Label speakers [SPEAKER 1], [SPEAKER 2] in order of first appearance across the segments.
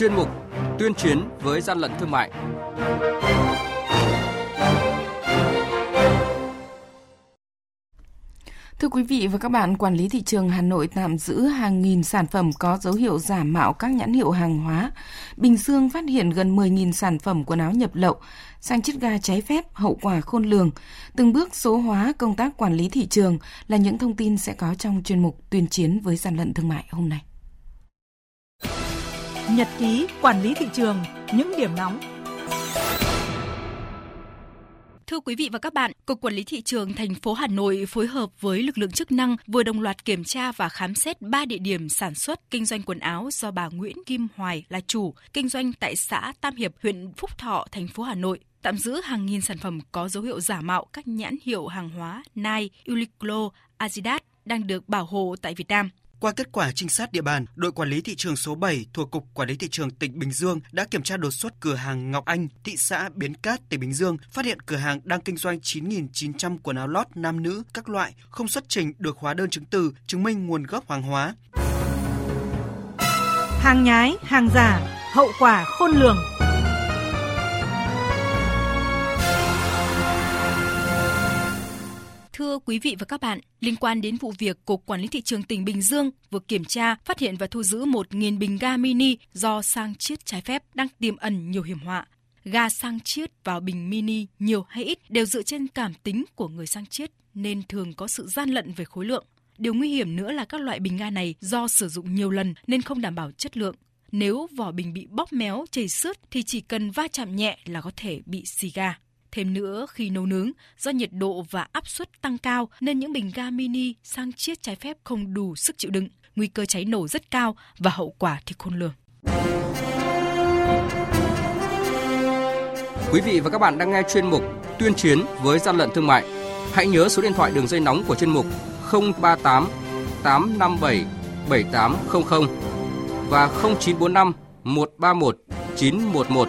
[SPEAKER 1] chuyên mục Tuyên chiến với gian lận thương mại.
[SPEAKER 2] Thưa quý vị và các bạn, quản lý thị trường Hà Nội tạm giữ hàng nghìn sản phẩm có dấu hiệu giả mạo các nhãn hiệu hàng hóa. Bình Dương phát hiện gần 10.000 sản phẩm quần áo nhập lậu, sang chiết ga trái phép, hậu quả khôn lường. Từng bước số hóa công tác quản lý thị trường là những thông tin sẽ có trong chuyên mục tuyên chiến với gian lận thương mại hôm nay.
[SPEAKER 3] Nhật ký quản lý thị trường, những điểm nóng
[SPEAKER 4] Thưa quý vị và các bạn, Cục Quản lý thị trường thành phố Hà Nội phối hợp với lực lượng chức năng vừa đồng loạt kiểm tra và khám xét 3 địa điểm sản xuất kinh doanh quần áo do bà Nguyễn Kim Hoài là chủ, kinh doanh tại xã Tam Hiệp, huyện Phúc Thọ, thành phố Hà Nội tạm giữ hàng nghìn sản phẩm có dấu hiệu giả mạo các nhãn hiệu hàng hóa Nike, Uniqlo, Adidas đang được bảo hộ tại Việt Nam.
[SPEAKER 5] Qua kết quả trinh sát địa bàn, đội quản lý thị trường số 7 thuộc Cục Quản lý thị trường tỉnh Bình Dương đã kiểm tra đột xuất cửa hàng Ngọc Anh, thị xã Biến Cát, tỉnh Bình Dương, phát hiện cửa hàng đang kinh doanh 9.900 quần áo lót nam nữ các loại, không xuất trình được hóa đơn chứng từ chứng minh nguồn gốc hàng hóa.
[SPEAKER 3] Hàng nhái, hàng giả, hậu quả khôn lường.
[SPEAKER 4] Thưa quý vị và các bạn, liên quan đến vụ việc Cục Quản lý Thị trường tỉnh Bình Dương vừa kiểm tra, phát hiện và thu giữ 1.000 bình ga mini do sang chiết trái phép đang tiềm ẩn nhiều hiểm họa. Ga sang chiết vào bình mini nhiều hay ít đều dựa trên cảm tính của người sang chiết nên thường có sự gian lận về khối lượng. Điều nguy hiểm nữa là các loại bình ga này do sử dụng nhiều lần nên không đảm bảo chất lượng. Nếu vỏ bình bị bóp méo, chảy xước thì chỉ cần va chạm nhẹ là có thể bị xì ga. Thêm nữa, khi nấu nướng, do nhiệt độ và áp suất tăng cao nên những bình ga mini sang chiết trái phép không đủ sức chịu đựng, nguy cơ cháy nổ rất cao và hậu quả thì khôn lường.
[SPEAKER 1] Quý vị và các bạn đang nghe chuyên mục Tuyên chiến với gian lận thương mại. Hãy nhớ số điện thoại đường dây nóng của chuyên mục 038 857 7800 và 0945 131 911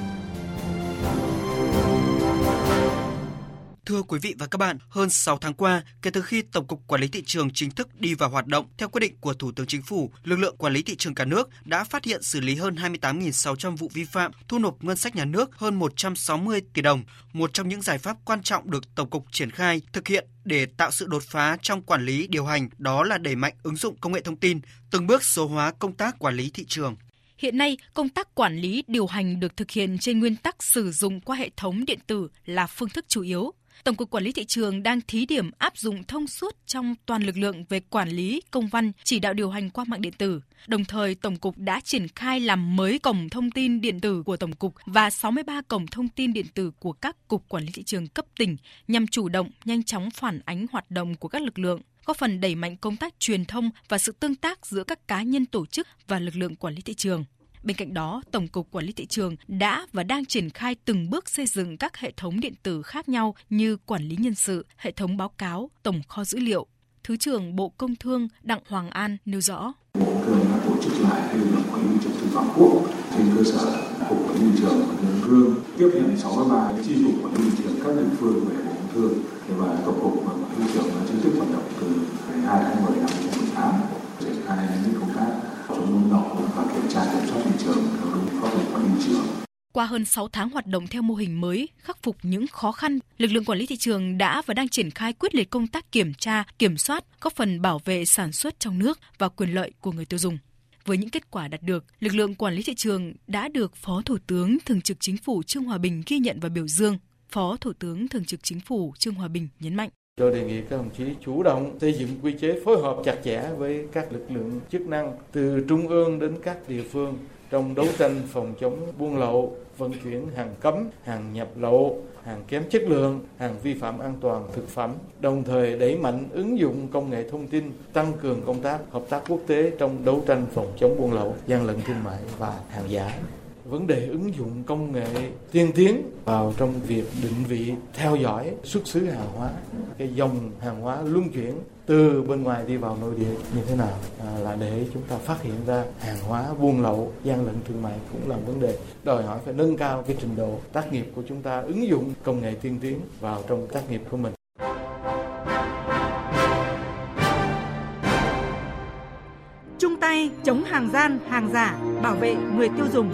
[SPEAKER 5] Thưa quý vị và các bạn, hơn 6 tháng qua, kể từ khi Tổng cục Quản lý thị trường chính thức đi vào hoạt động theo quyết định của Thủ tướng Chính phủ, lực lượng quản lý thị trường cả nước đã phát hiện xử lý hơn 28.600 vụ vi phạm, thu nộp ngân sách nhà nước hơn 160 tỷ đồng. Một trong những giải pháp quan trọng được Tổng cục triển khai thực hiện để tạo sự đột phá trong quản lý điều hành đó là đẩy mạnh ứng dụng công nghệ thông tin, từng bước số hóa công tác quản lý thị trường.
[SPEAKER 4] Hiện nay, công tác quản lý điều hành được thực hiện trên nguyên tắc sử dụng qua hệ thống điện tử là phương thức chủ yếu. Tổng cục Quản lý thị trường đang thí điểm áp dụng thông suốt trong toàn lực lượng về quản lý công văn chỉ đạo điều hành qua mạng điện tử. Đồng thời, Tổng cục đã triển khai làm mới cổng thông tin điện tử của Tổng cục và 63 cổng thông tin điện tử của các cục quản lý thị trường cấp tỉnh nhằm chủ động, nhanh chóng phản ánh hoạt động của các lực lượng góp phần đẩy mạnh công tác truyền thông và sự tương tác giữa các cá nhân tổ chức và lực lượng quản lý thị trường. Bên cạnh đó, Tổng cục Quản lý thị trường đã và đang triển khai từng bước xây dựng các hệ thống điện tử khác nhau như quản lý nhân sự, hệ thống báo cáo, tổng kho dữ liệu. Thứ trưởng Bộ Công Thương Đặng Hoàng An nêu rõ.
[SPEAKER 6] Bộ Công Thương đã tổ chức lại lực lượng quản lý thị trường toàn quốc trên cơ sở cục quản lý thị trường của địa phương tiếp nhận 63 chi cục quản lý thị trường các địa phương về Bộ Công Thương và tổng cục quản lý thị trường đã chính thức hoạt động từ 12 tháng 10 năm 2018 triển khai những công tác chống buôn lậu và kiểm tra kiểm soát thị trường theo đúng pháp luật quản lý thị trường.
[SPEAKER 4] Qua hơn 6 tháng hoạt động theo mô hình mới, khắc phục những khó khăn, lực lượng quản lý thị trường đã và đang triển khai quyết liệt công tác kiểm tra, kiểm soát, góp phần bảo vệ sản xuất trong nước và quyền lợi của người tiêu dùng. Với những kết quả đạt được, lực lượng quản lý thị trường đã được Phó Thủ tướng Thường trực Chính phủ Trương Hòa Bình ghi nhận và biểu dương. Phó Thủ tướng Thường trực Chính phủ Trương Hòa Bình nhấn mạnh.
[SPEAKER 7] Tôi đề nghị các đồng chí chủ động xây dựng quy chế phối hợp chặt chẽ với các lực lượng chức năng từ trung ương đến các địa phương trong đấu tranh phòng chống buôn lậu, vận chuyển hàng cấm, hàng nhập lậu, hàng kém chất lượng, hàng vi phạm an toàn thực phẩm, đồng thời đẩy mạnh ứng dụng công nghệ thông tin, tăng cường công tác hợp tác quốc tế trong đấu tranh phòng chống buôn lậu, gian lận thương mại và hàng giả vấn đề ứng dụng công nghệ tiên tiến vào trong việc định vị theo dõi xuất xứ hàng hóa. Cái dòng hàng hóa luân chuyển từ bên ngoài đi vào nội địa như thế nào à, là để chúng ta phát hiện ra hàng hóa buôn lậu gian lận thương mại cũng là vấn đề. Đòi hỏi phải nâng cao cái trình độ tác nghiệp của chúng ta ứng dụng công nghệ tiên tiến vào trong tác nghiệp của mình.
[SPEAKER 3] Chung tay chống hàng gian hàng giả bảo vệ người tiêu dùng.